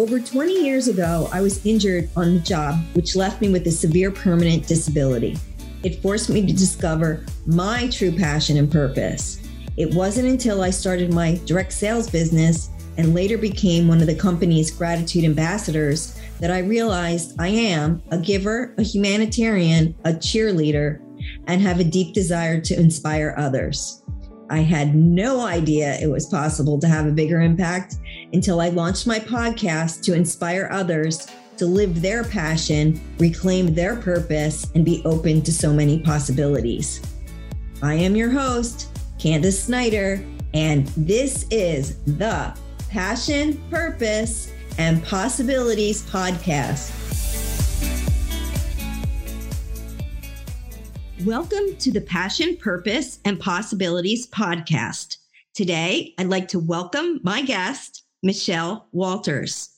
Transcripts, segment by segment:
Over 20 years ago, I was injured on the job, which left me with a severe permanent disability. It forced me to discover my true passion and purpose. It wasn't until I started my direct sales business and later became one of the company's gratitude ambassadors that I realized I am a giver, a humanitarian, a cheerleader, and have a deep desire to inspire others. I had no idea it was possible to have a bigger impact until I launched my podcast to inspire others to live their passion, reclaim their purpose, and be open to so many possibilities. I am your host, Candace Snyder, and this is the Passion, Purpose, and Possibilities podcast. Welcome to the Passion, Purpose, and Possibilities podcast. Today, I'd like to welcome my guest, Michelle Walters.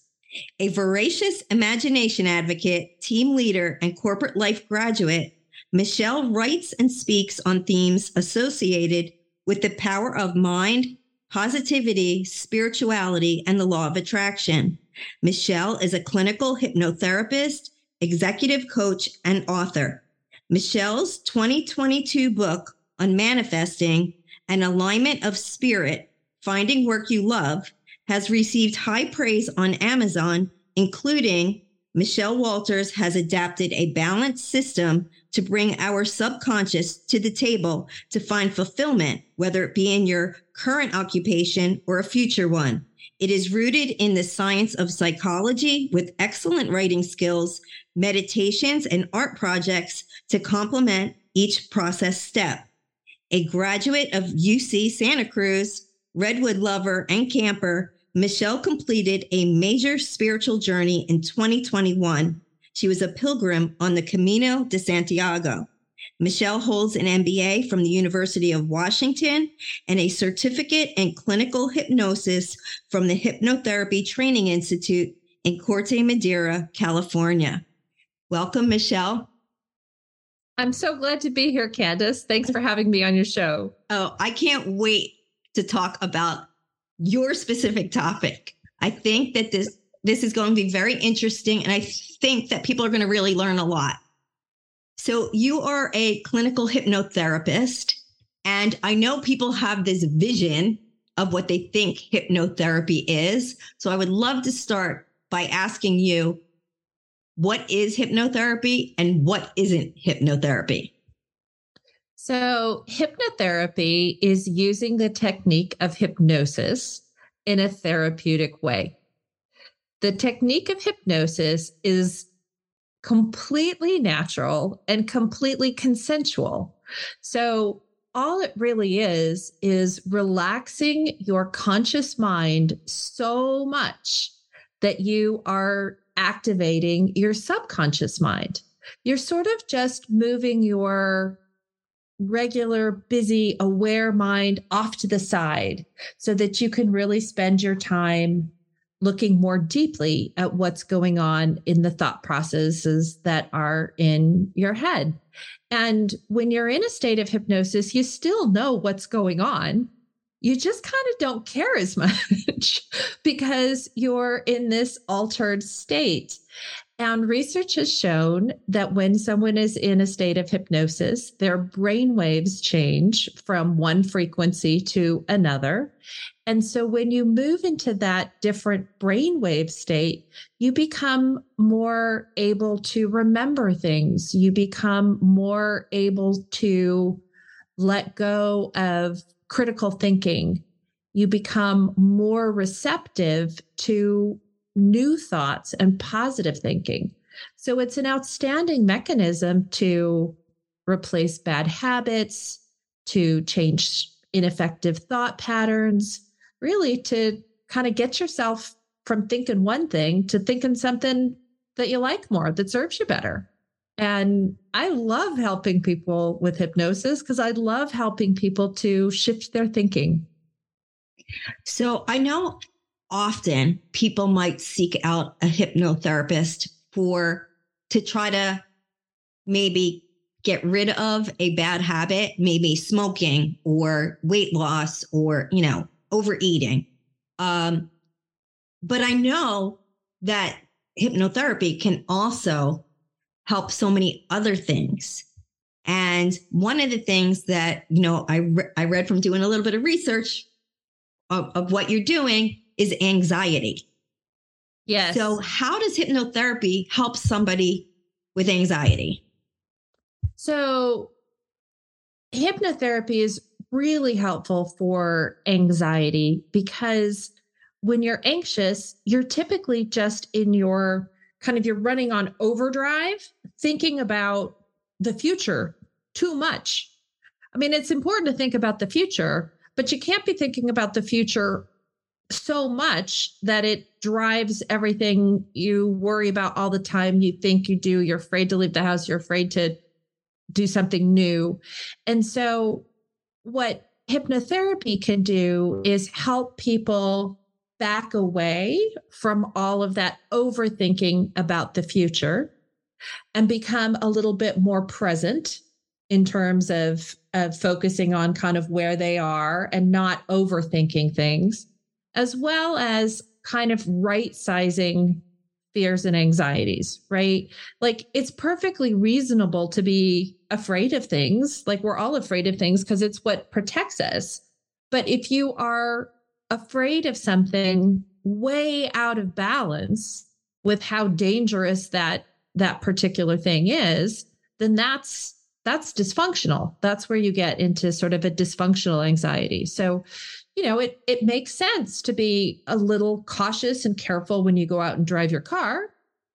A voracious imagination advocate, team leader, and corporate life graduate, Michelle writes and speaks on themes associated with the power of mind, positivity, spirituality, and the law of attraction. Michelle is a clinical hypnotherapist, executive coach, and author. Michelle's 2022 book on manifesting an alignment of spirit, finding work you love, has received high praise on Amazon, including Michelle Walters has adapted a balanced system to bring our subconscious to the table to find fulfillment, whether it be in your current occupation or a future one. It is rooted in the science of psychology with excellent writing skills, meditations, and art projects to complement each process step. A graduate of UC Santa Cruz, Redwood lover, and camper, Michelle completed a major spiritual journey in 2021. She was a pilgrim on the Camino de Santiago. Michelle holds an MBA from the University of Washington and a certificate in clinical hypnosis from the Hypnotherapy Training Institute in Corte Madera, California. Welcome, Michelle. I'm so glad to be here, Candace. Thanks for having me on your show. Oh, I can't wait to talk about your specific topic. I think that this this is going to be very interesting and I think that people are going to really learn a lot. So you are a clinical hypnotherapist and I know people have this vision of what they think hypnotherapy is. So I would love to start by asking you what is hypnotherapy and what isn't hypnotherapy? So, hypnotherapy is using the technique of hypnosis in a therapeutic way. The technique of hypnosis is completely natural and completely consensual. So, all it really is, is relaxing your conscious mind so much that you are activating your subconscious mind. You're sort of just moving your regular, busy, aware mind off to the side so that you can really spend your time looking more deeply at what's going on in the thought processes that are in your head. And when you're in a state of hypnosis, you still know what's going on. You just kind of don't care as much because you're in this altered state. And research has shown that when someone is in a state of hypnosis, their brain waves change from one frequency to another. And so when you move into that different brainwave state, you become more able to remember things. You become more able to let go of critical thinking. You become more receptive to new thoughts and positive thinking. So it's an outstanding mechanism to replace bad habits, to change ineffective thought patterns, really to kind of get yourself from thinking one thing to thinking something that you like more, that serves you better. And I love helping people with hypnosis because I love helping people to shift their thinking. So I know often people might seek out a hypnotherapist for to try to maybe get rid of a bad habit, maybe smoking or weight loss or, you know, overeating. Um, but I know that hypnotherapy can also help so many other things. And one of the things that, you know, I, re- I read from doing a little bit of research of, of what you're doing is anxiety. Yes. So, how does hypnotherapy help somebody with anxiety? So, hypnotherapy is really helpful for anxiety because when you're anxious, you're typically just in your kind of you're running on overdrive, thinking about the future too much. I mean, it's important to think about the future, but you can't be thinking about the future so much that it drives everything you worry about all the time. You think you do, you're afraid to leave the house, you're afraid to do something new. And so, what hypnotherapy can do is help people back away from all of that overthinking about the future and become a little bit more present in terms of, of focusing on kind of where they are and not overthinking things, as well as kind of right sizing fears and anxieties, right? Like it's perfectly reasonable to be afraid of things. Like we're all afraid of things because it's what protects us. But if you are afraid of something way out of balance with how dangerous that that particular thing is, then that's that's dysfunctional. That's where you get into sort of a dysfunctional anxiety. So, you know, it it makes sense to be a little cautious and careful when you go out and drive your car,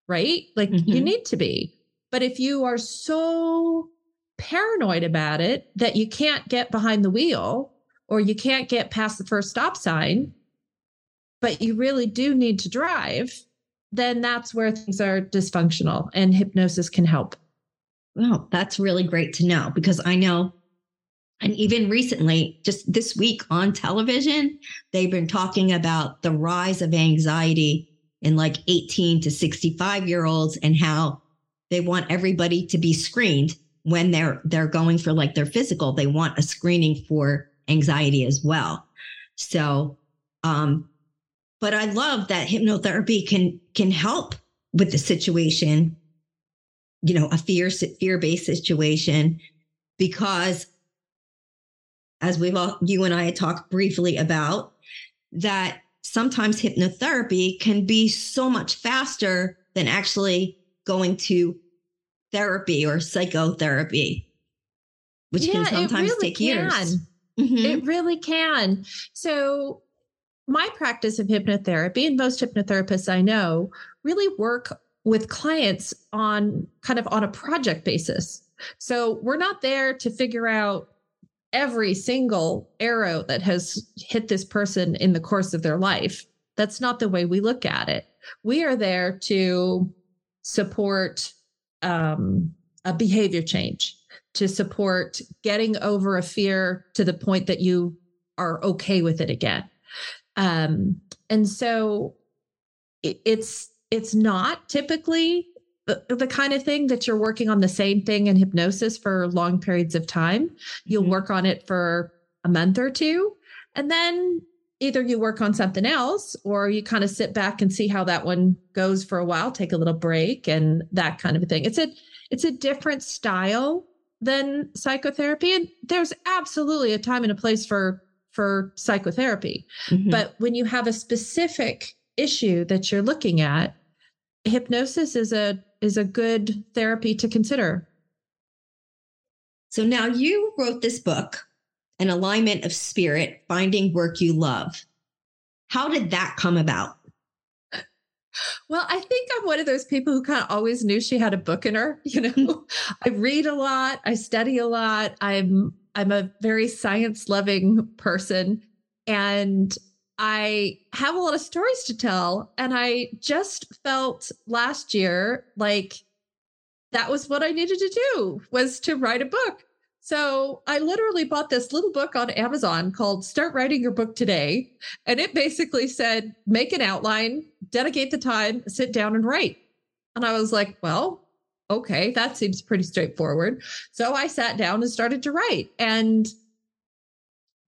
right? Like mm-hmm. you need to be. But if you are so paranoid about it that you can't get behind the wheel or you can't get past the first stop sign, but you really do need to drive, then that's where things are dysfunctional and hypnosis can help. Well, that's really great to know because I know, and even recently, just this week on television, they've been talking about the rise of anxiety in like 18 to 65 year olds and how they want everybody to be screened when they're they're going for like their physical they want a screening for anxiety as well. So, um, but I love that hypnotherapy can can help with the situation, you know, a fear fear based situation, because as we've all you and I had talked briefly about that sometimes hypnotherapy can be so much faster than actually going to therapy or psychotherapy, which yeah, can sometimes really take can. years. Mm-hmm. It really can. So, my practice of hypnotherapy and most hypnotherapists I know really work with clients on kind of on a project basis. So, we're not there to figure out every single arrow that has hit this person in the course of their life. That's not the way we look at it. We are there to support um, a behavior change to support getting over a fear to the point that you are okay with it again. Um, and so it, it's it's not typically the, the, kind of thing that you're working on the same thing in hypnosis for long periods of time. You'll mm-hmm. work on it for a month or two, and then either you work on something else or you kind of sit back and see how that one goes for a while, take a little break and that kind of a thing. It's a it's a different style than psychotherapy and there's absolutely a time and a place for for psychotherapy mm-hmm. but when you have a specific issue that you're looking at hypnosis is a is a good therapy to consider so now you wrote this book an alignment of spirit finding work you love how did that come about well, I think I'm one of those people who kind of always knew she had a book in her. You know, I read a lot, I study a lot. I'm I'm a very science loving person and I have a lot of stories to tell and I just felt last year like that was what I needed to do was to write a book. So I literally bought this little book on Amazon called Start Writing Your Book Today. And it basically said, make an outline, dedicate the time, sit down and write. And I was like, well, okay, that seems pretty straightforward. So I sat down and started to write. And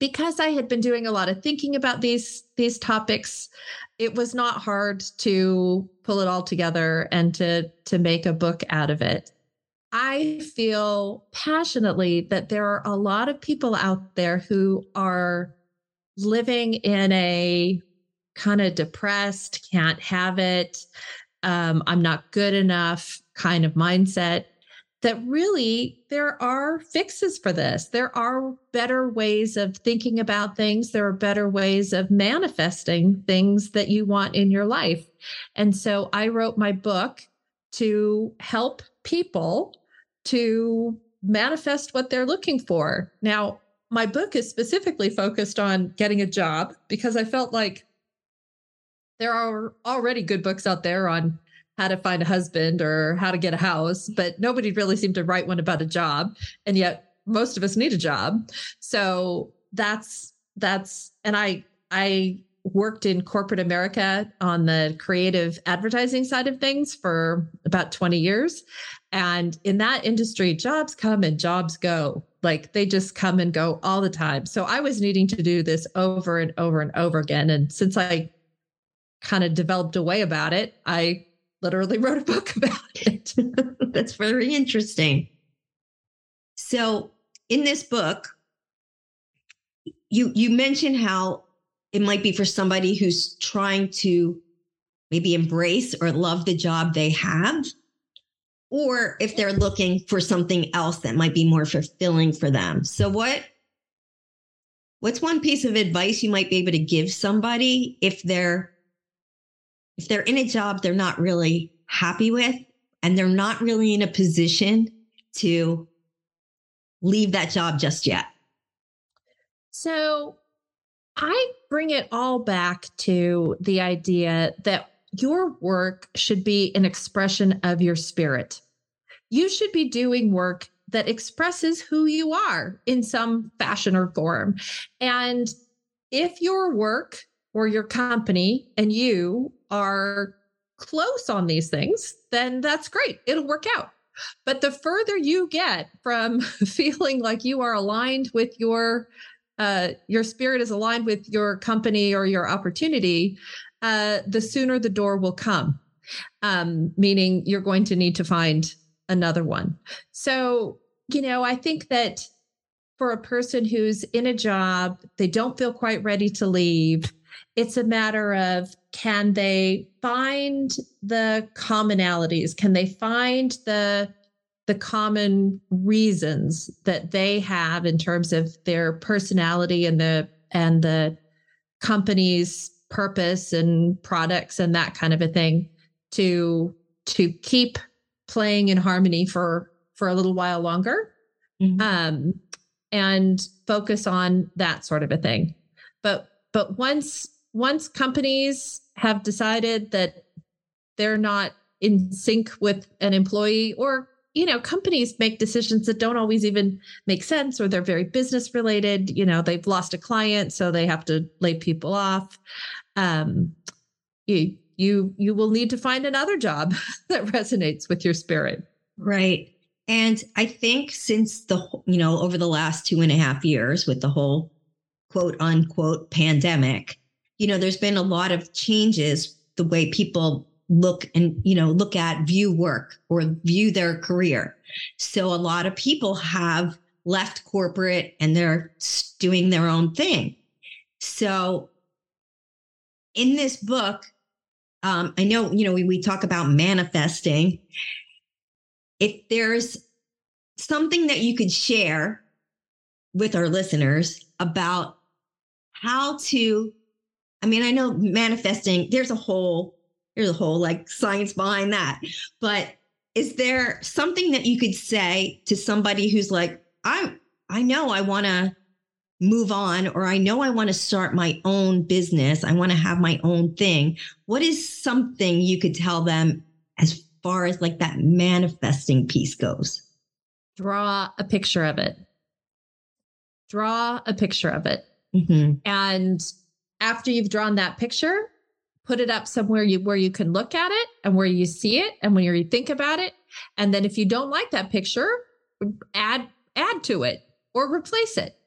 because I had been doing a lot of thinking about these these topics, it was not hard to pull it all together and to to make a book out of it. I feel passionately that there are a lot of people out there who are living in a kind of depressed, can't have it, um, I'm not good enough kind of mindset. That really there are fixes for this. There are better ways of thinking about things. There are better ways of manifesting things that you want in your life. And so I wrote my book to help people to manifest what they're looking for. Now, my book is specifically focused on getting a job because I felt like there are already good books out there on how to find a husband or how to get a house, but nobody really seemed to write one about a job. And yet most of us need a job. So that's that's and I I worked in corporate America on the creative advertising side of things for about 20 years. And in that industry, jobs come and jobs go. Like they just come and go all the time. So I was needing to do this over and over and over again. And since I kind of developed a way about it, I literally wrote a book about it. That's very interesting. So in this book, you you mentioned how it might be for somebody who's trying to maybe embrace or love the job they have or if they're looking for something else that might be more fulfilling for them. So what what's one piece of advice you might be able to give somebody if they're if they're in a job they're not really happy with and they're not really in a position to leave that job just yet? So I bring it all back to the idea that your work should be an expression of your spirit. You should be doing work that expresses who you are in some fashion or form. And if your work or your company and you are close on these things, then that's great. It'll work out. But the further you get from feeling like you are aligned with your uh, your spirit is aligned with your company or your opportunity, uh, the sooner the door will come. Um, meaning you're going to need to find another one. So, you know, I think that for a person who's in a job, they don't feel quite ready to leave. It's a matter of can they find the commonalities? Can they find the the common reasons that they have in terms of their personality and the and the company's purpose and products and that kind of a thing to to keep playing in harmony for for a little while longer mm-hmm. um and focus on that sort of a thing but but once once companies have decided that they're not in sync with an employee or you know companies make decisions that don't always even make sense or they're very business related you know they've lost a client so they have to lay people off um you you you will need to find another job that resonates with your spirit. Right. And i think since the you know over the last two and a half years with the whole quote unquote pandemic you know there's been a lot of changes the way people look and you know look at view work or view their career. So a lot of people have left corporate and they're doing their own thing. So in this book um, i know you know we, we talk about manifesting. If there's something that you could share with our listeners about how to i mean i know manifesting there's a whole there's a whole like science behind that. But is there something that you could say to somebody who's like, I I know I want to move on or I know I want to start my own business. I want to have my own thing. What is something you could tell them as far as like that manifesting piece goes? Draw a picture of it. Draw a picture of it. Mm-hmm. And after you've drawn that picture, put it up somewhere you where you can look at it and where you see it and when you think about it. And then if you don't like that picture add add to it or replace it.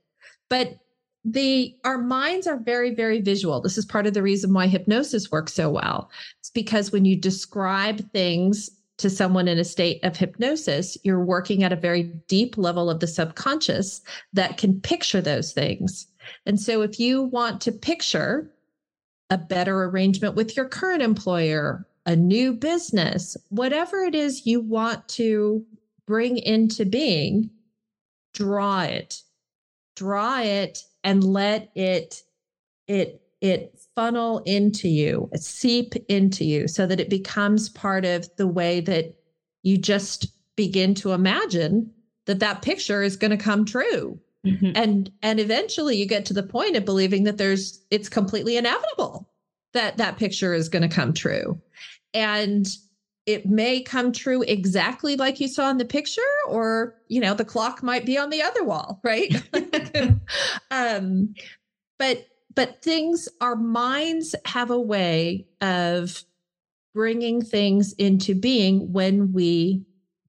But the our minds are very very visual. This is part of the reason why hypnosis works so well. It's because when you describe things to someone in a state of hypnosis you're working at a very deep level of the subconscious that can picture those things and so if you want to picture a better arrangement with your current employer a new business whatever it is you want to bring into being draw it. Draw it and let it it it funnel into you seep into you so that it becomes part of the way that you just begin to imagine that that picture is going to come true mm-hmm. and and eventually you get to the point of believing that there's it's completely inevitable that that picture is going to come true and it may come true exactly like you saw in the picture or you know the clock might be on the other wall right um but but things our minds have a way of bringing things into being when we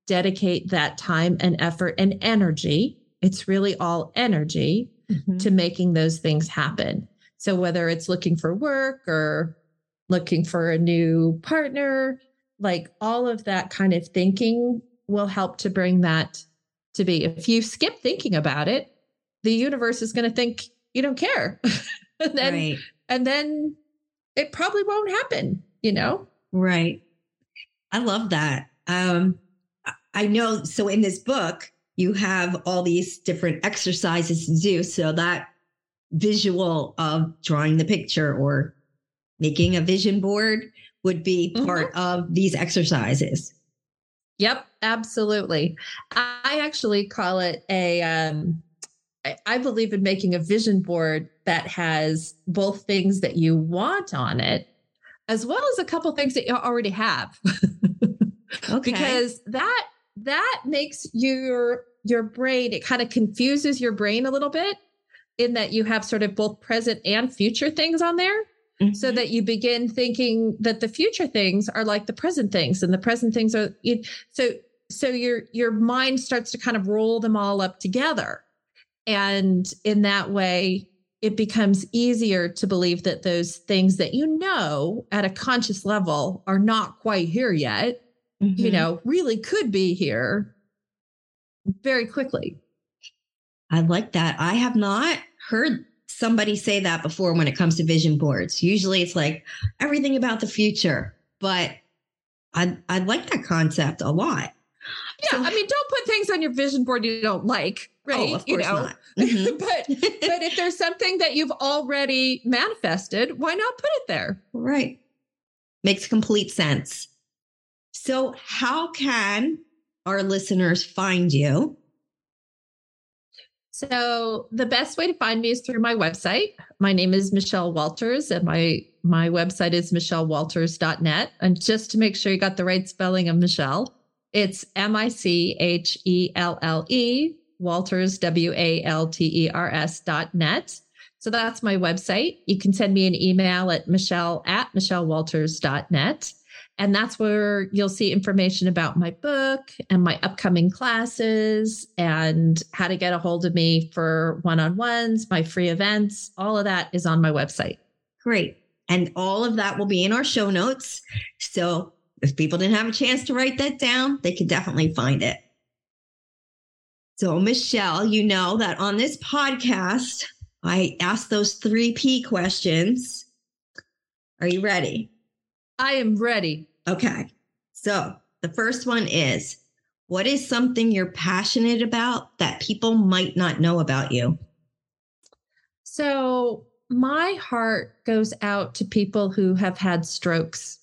dedicate that time and effort and energy it's really all energy mm-hmm. to making those things happen so whether it's looking for work or looking for a new partner like all of that kind of thinking will help to bring that to be. If you skip thinking about it, the universe is going to think you don't care. and then right. and then it probably won't happen, you know? Right. I love that. Um I know so in this book you have all these different exercises to do so that visual of drawing the picture or making a vision board would be part mm-hmm. of these exercises. Yep, absolutely. I actually call it a. Um, I believe in making a vision board that has both things that you want on it, as well as a couple things that you already have. okay. Because that that makes your your brain it kind of confuses your brain a little bit in that you have sort of both present and future things on there. Mm-hmm. so that you begin thinking that the future things are like the present things and the present things are so so your your mind starts to kind of roll them all up together. And in that way it becomes easier to believe that those things that you know at a conscious level are not quite here yet mm-hmm. you know really could be here very quickly i like that i have not heard somebody say that before when it comes to vision boards. Usually it's like everything about the future, but I I like that concept a lot. Yeah, so, I mean, don't put things on your vision board you don't like, oh, right? Oh, of course you know? not. Mm-hmm. but but if there's something that you've already manifested, why not put it there? Right. Makes complete sense. So, how can our listeners find you? So the best way to find me is through my website. My name is Michelle Walters and my my website is michellewalters.net. And just to make sure you got the right spelling of Michelle, it's M I C H E L L E Walters W A L T E R S dot net. So that's my website. You can send me an email at michelle at michellewalters.net. And that's where you'll see information about my book and my upcoming classes and how to get a hold of me for one on ones, my free events. All of that is on my website. Great. And all of that will be in our show notes. So if people didn't have a chance to write that down, they could definitely find it. So, Michelle, you know that on this podcast, I ask those three P questions. Are you ready? I am ready. Okay. So the first one is what is something you're passionate about that people might not know about you? So my heart goes out to people who have had strokes.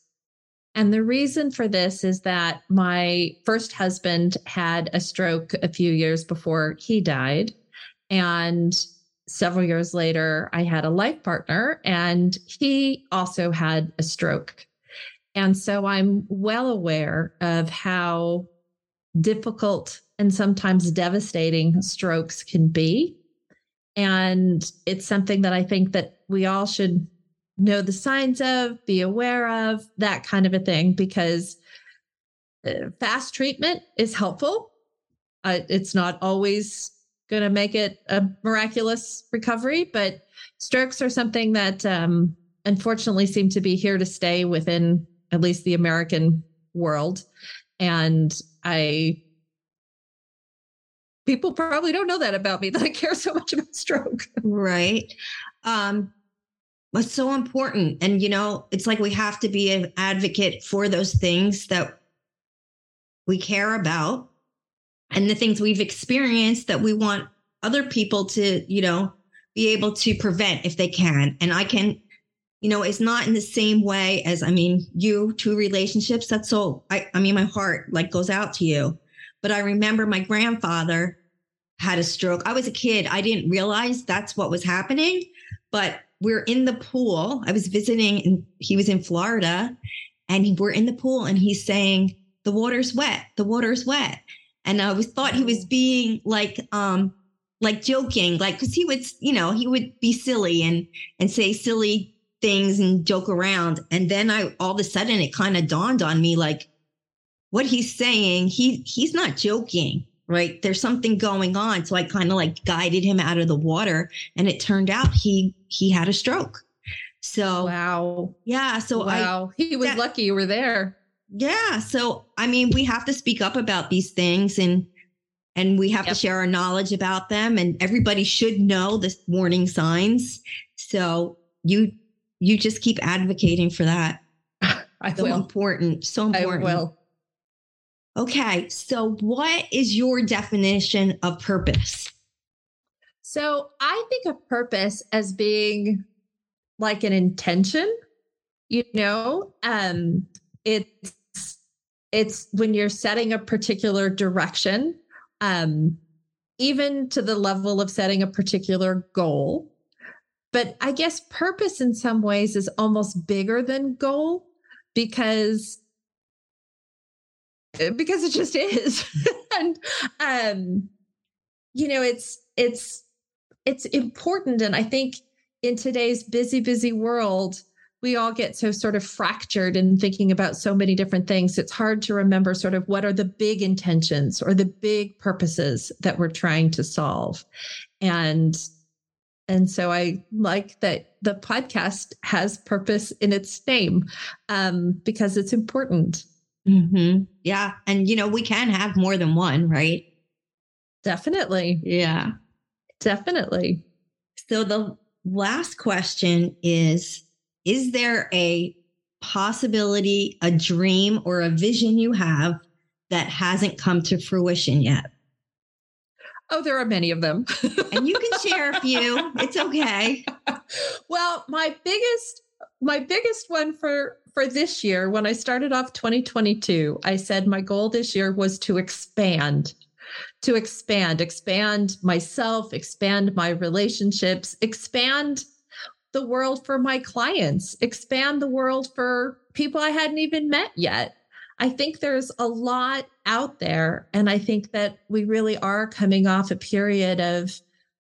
And the reason for this is that my first husband had a stroke a few years before he died. And several years later, I had a life partner, and he also had a stroke. And so I'm well aware of how difficult and sometimes devastating strokes can be. And it's something that I think that we all should know the signs of, be aware of, that kind of a thing, because uh, fast treatment is helpful. Uh, it's not always going to make it a miraculous recovery, but strokes are something that um, unfortunately seem to be here to stay within at least the American world. And I, people probably don't know that about me that I care so much about stroke. Right. Um, but so important. And, you know, it's like we have to be an advocate for those things that we care about and the things we've experienced that we want other people to, you know, be able to prevent if they can. And I can, you know, it's not in the same way as, I mean, you two relationships. That's so, I, I mean, my heart like goes out to you. But I remember my grandfather had a stroke. I was a kid. I didn't realize that's what was happening, but we're in the pool. I was visiting and he was in Florida and we're in the pool and he's saying, the water's wet. The water's wet. And I was thought he was being like, um, like joking, like, cause he would, you know, he would be silly and, and say silly things and joke around. And then I, all of a sudden it kind of dawned on me, like what he's saying, he, he's not joking right? There's something going on. So I kind of like guided him out of the water and it turned out he he had a stroke. So wow. Yeah. So wow. I, he was that, lucky you were there. Yeah. So I mean, we have to speak up about these things and and we have yep. to share our knowledge about them and everybody should know the warning signs. So you you just keep advocating for that. I so will. important. So important. I will. Okay, so what is your definition of purpose? So I think of purpose as being like an intention, you know, um it's it's when you're setting a particular direction, um even to the level of setting a particular goal. But I guess purpose in some ways is almost bigger than goal because uh, because it just is. And um you know it's it's it's important. And i think in today's busy busy world we all get so sort of fractured in thinking about so many different things. It's hard to remember sort of what are the big intentions or the big purposes that we're trying to solve. And and so i like that the podcast has purpose in its name um, because it's important Mm-hmm. Yeah. And, you know, we can have more than one, right? Definitely. Yeah. Definitely. So the last question is Is there a possibility, a dream, or a vision you have that hasn't come to fruition yet? Oh, there are many of them. and you can share a few. It's okay. Well, my biggest my biggest one for for this year, when I started off 2022, I said my goal this year was to expand, to expand, expand myself, expand my relationships, expand the world for my clients, expand the world for people I hadn't even met yet. I think there's a lot out there. And I think that we really are coming off a period of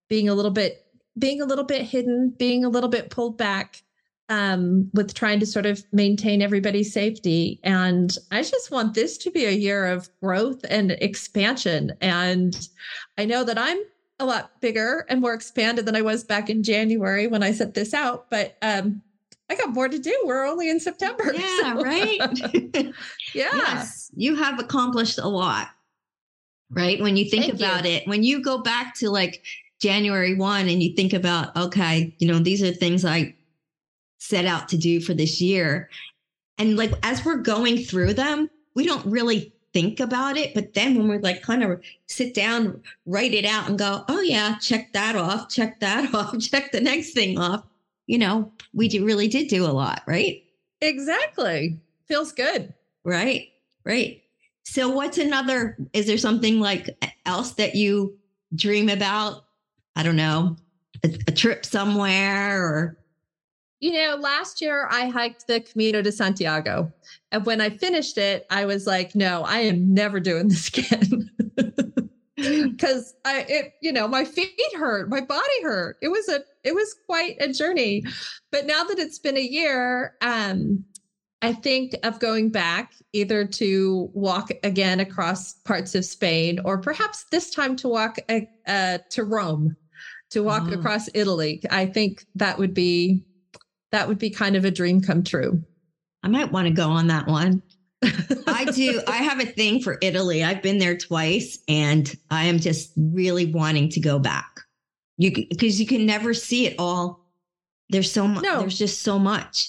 being a little bit, being a little bit hidden, being a little bit pulled back um, with trying to sort of maintain everybody's safety. And I just want this to be a year of growth and expansion. And I know that I'm a lot bigger and more expanded than I was back in January when I set this out, but um, I got more to do. We're only in September. Yeah, so. right. yeah. Yes, you have accomplished a lot, right? When you think Thank about you. it, when you go back to like January 1 and you think about, okay, you know, these are things I set out to do for this year. And like as we're going through them, we don't really think about it. But then when we're like kind of sit down, write it out and go, oh yeah, check that off, check that off, check the next thing off. You know, we do, really did do a lot, right? Exactly. Feels good. Right. Right. So what's another, is there something like else that you dream about? I don't know, a, a trip somewhere or you know, last year I hiked the Camino de Santiago. And when I finished it, I was like, no, I am never doing this again. Cause I it, you know, my feet hurt, my body hurt. It was a it was quite a journey. But now that it's been a year, um, I think of going back either to walk again across parts of Spain or perhaps this time to walk uh, to Rome, to walk oh. across Italy. I think that would be that would be kind of a dream come true. I might want to go on that one. I do. I have a thing for Italy. I've been there twice and I am just really wanting to go back. You because you can never see it all. There's so much. No. There's just so much.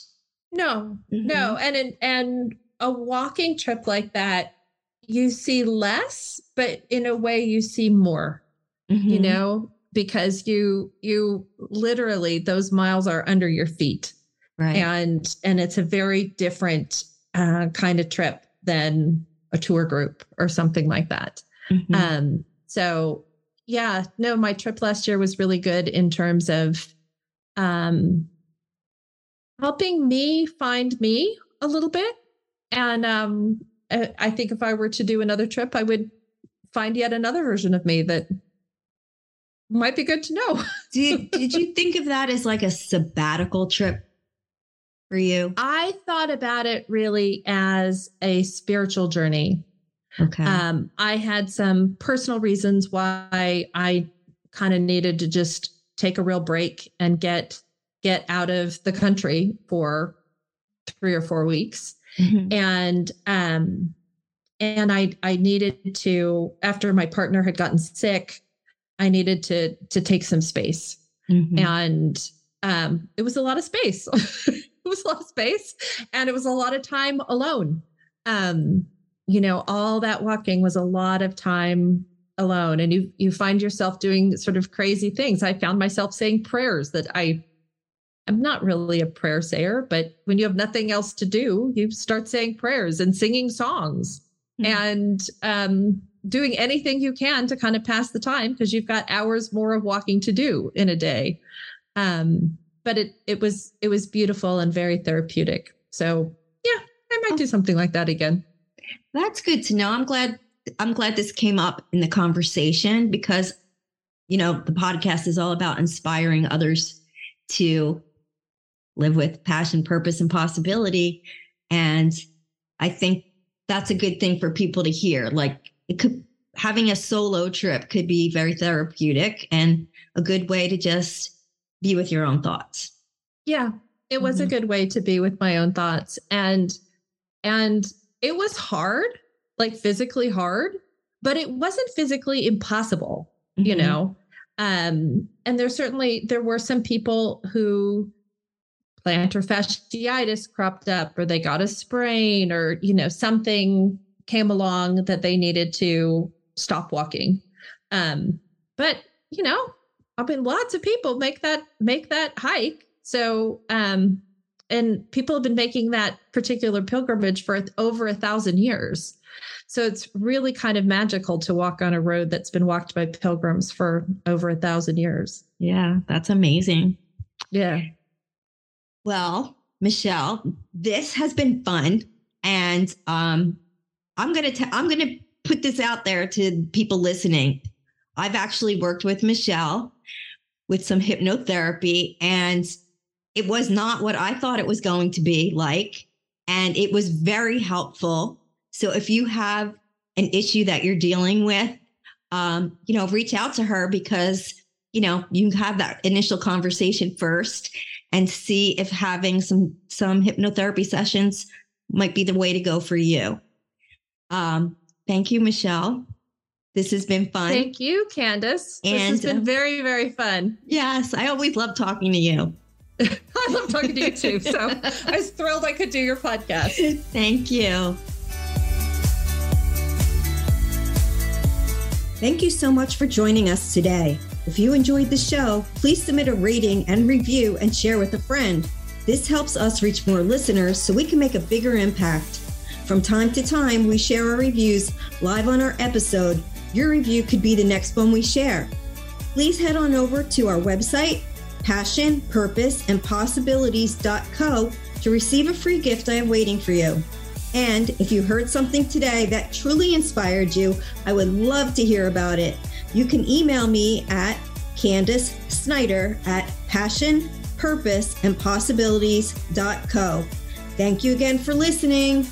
No, mm-hmm. no. And, and and a walking trip like that, you see less, but in a way you see more. Mm-hmm. You know, because you you literally those miles are under your feet. Right. And and it's a very different uh, kind of trip than a tour group or something like that. Mm-hmm. Um, so yeah, no, my trip last year was really good in terms of um, helping me find me a little bit. And um, I think if I were to do another trip, I would find yet another version of me that might be good to know. did Did you think of that as like a sabbatical trip for you? I thought about it really as a spiritual journey. Okay. Um, I had some personal reasons why I kind of needed to just take a real break and get get out of the country for three or four weeks. Mm-hmm. And um and I I needed to after my partner had gotten sick, I needed to to take some space. Mm-hmm. And um it was a lot of space. it was a lot of space and it was a lot of time alone. Um, you know, all that walking was a lot of time alone and you you find yourself doing sort of crazy things. I found myself saying prayers that I I'm not really a prayer sayer, but when you have nothing else to do, you start saying prayers and singing songs mm-hmm. and um, doing anything you can to kind of pass the time because you've got hours more of walking to do in a day. Um, but it it was it was beautiful and very therapeutic. So yeah, I might do something like that again. That's good to know. I'm glad I'm glad this came up in the conversation because you know the podcast is all about inspiring others to live with passion, purpose, and possibility. And I think that's a good thing for people to hear. Like it could having a solo trip could be very therapeutic and a good way to just be with your own thoughts. Yeah, it was mm-hmm. a good way to be with my own thoughts and and it was hard, like physically hard, but it wasn't physically impossible, mm-hmm. you know. Um and there certainly there were some people who plantar fasciitis cropped up or they got a sprain or you know something came along that they needed to stop walking. Um but you know, I mean, lots of people make that make that hike. So, um, and people have been making that particular pilgrimage for over a thousand years. So it's really kind of magical to walk on a road that's been walked by pilgrims for over a thousand years. Yeah, that's amazing. Yeah. Well, Michelle, this has been fun, and um, I'm gonna i I'm gonna put this out there to people listening. I've actually worked with Michelle with some hypnotherapy and it was not what I thought it was going to be like. And it was very helpful. So if you have an issue that you're dealing with, um, you know, reach out to her because, you know, you have that initial conversation first and see if having some some hypnotherapy sessions might be the way to go for you. Um, thank you, Michelle. This has been fun. Thank you, Candace. And, this has been uh, very, very fun. Yes, I always love talking to you. I love talking to you too. So I was thrilled I could do your podcast. Thank you. Thank you so much for joining us today. If you enjoyed the show, please submit a rating and review and share with a friend. This helps us reach more listeners so we can make a bigger impact. From time to time, we share our reviews live on our episode your review could be the next one we share. Please head on over to our website, passion, purpose, and possibilities.co to receive a free gift I have waiting for you. And if you heard something today that truly inspired you, I would love to hear about it. You can email me at Candace Snyder at passion, purpose, and possibilities.co. Thank you again for listening.